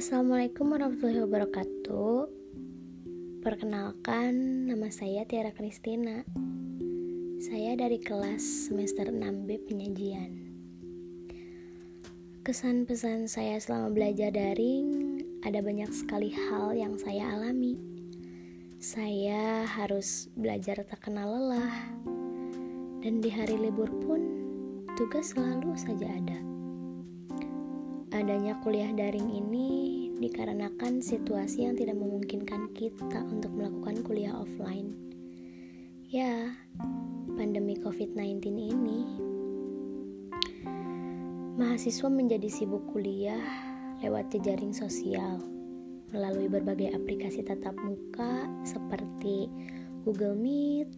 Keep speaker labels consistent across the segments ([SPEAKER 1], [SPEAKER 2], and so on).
[SPEAKER 1] Assalamualaikum warahmatullahi wabarakatuh. Perkenalkan, nama saya Tiara Kristina. Saya dari kelas semester 6B penyajian. Kesan pesan saya selama belajar daring Ada banyak sekali hal yang saya alami. Saya harus belajar tak kenal lelah. Dan di hari libur pun tugas selalu saja ada Adanya kuliah daring ini dikarenakan situasi yang tidak memungkinkan kita untuk melakukan kuliah offline. Ya, pandemi COVID-19 ini. Mahasiswa menjadi sibuk kuliah lewat jejaring sosial melalui berbagai aplikasi tatap muka seperti Google Meet,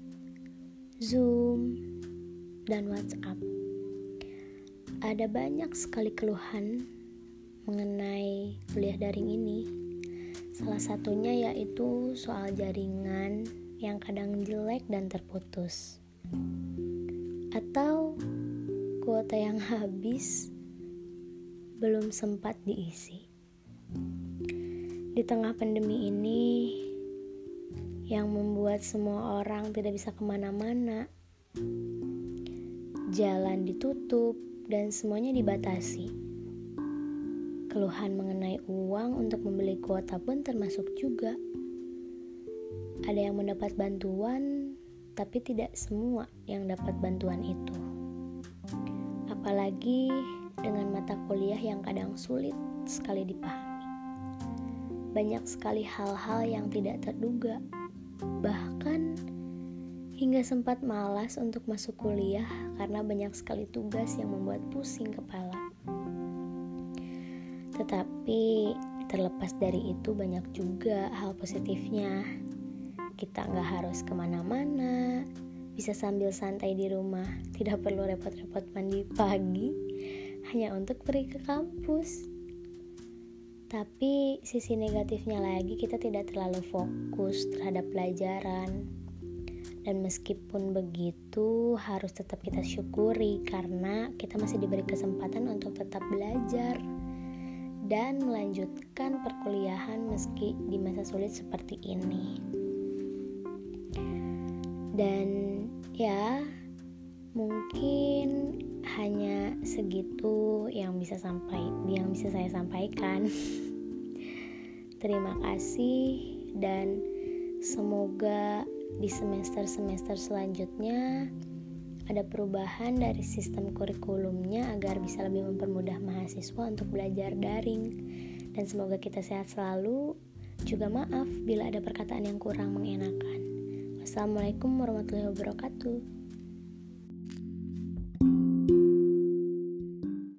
[SPEAKER 1] Zoom, dan WhatsApp. Ada banyak sekali keluhan mengenai kuliah daring ini. Salah satunya yaitu soal jaringan yang kadang jelek dan terputus. Atau kuota yang habis belum sempat diisi. Di tengah pandemi ini yang membuat semua orang tidak bisa ke mana-mana, jalan ditutup dan semuanya dibatasi Keluhan mengenai uang untuk membeli kuota pun termasuk juga. Ada yang mendapat bantuan, tapi tidak semua yang dapat bantuan itu. Apalagi dengan mata kuliah yang kadang sulit sekali dipahami. Banyak sekali hal-hal yang tidak terduga, bahkan hingga sempat malas untuk masuk kuliah karena banyak sekali tugas yang membuat pusing kepala. Tetapi terlepas dari itu banyak juga hal positifnya. Kita nggak harus ke mana-mana, bisa sambil santai di rumah, tidak perlu repot-repot mandi pagi, hanya untuk pergi ke kampus. Tapi sisi negatifnya lagi kita tidak terlalu fokus terhadap pelajaran. Dan meskipun begitu harus tetap kita syukuri karena kita masih diberi kesempatan untuk tetap belajar dan melanjutkan perkuliahan meski di masa sulit seperti ini. Dan ya, mungkin hanya segitu yang bisa sampai yang bisa saya sampaikan. Terima kasih dan semoga di semester-semester selanjutnya ada perubahan dari sistem kurikulumnya agar bisa lebih mempermudah mahasiswa untuk belajar daring. Dan semoga kita sehat selalu. Juga maaf bila ada perkataan yang kurang mengenakan. Wassalamualaikum warahmatullahi wabarakatuh.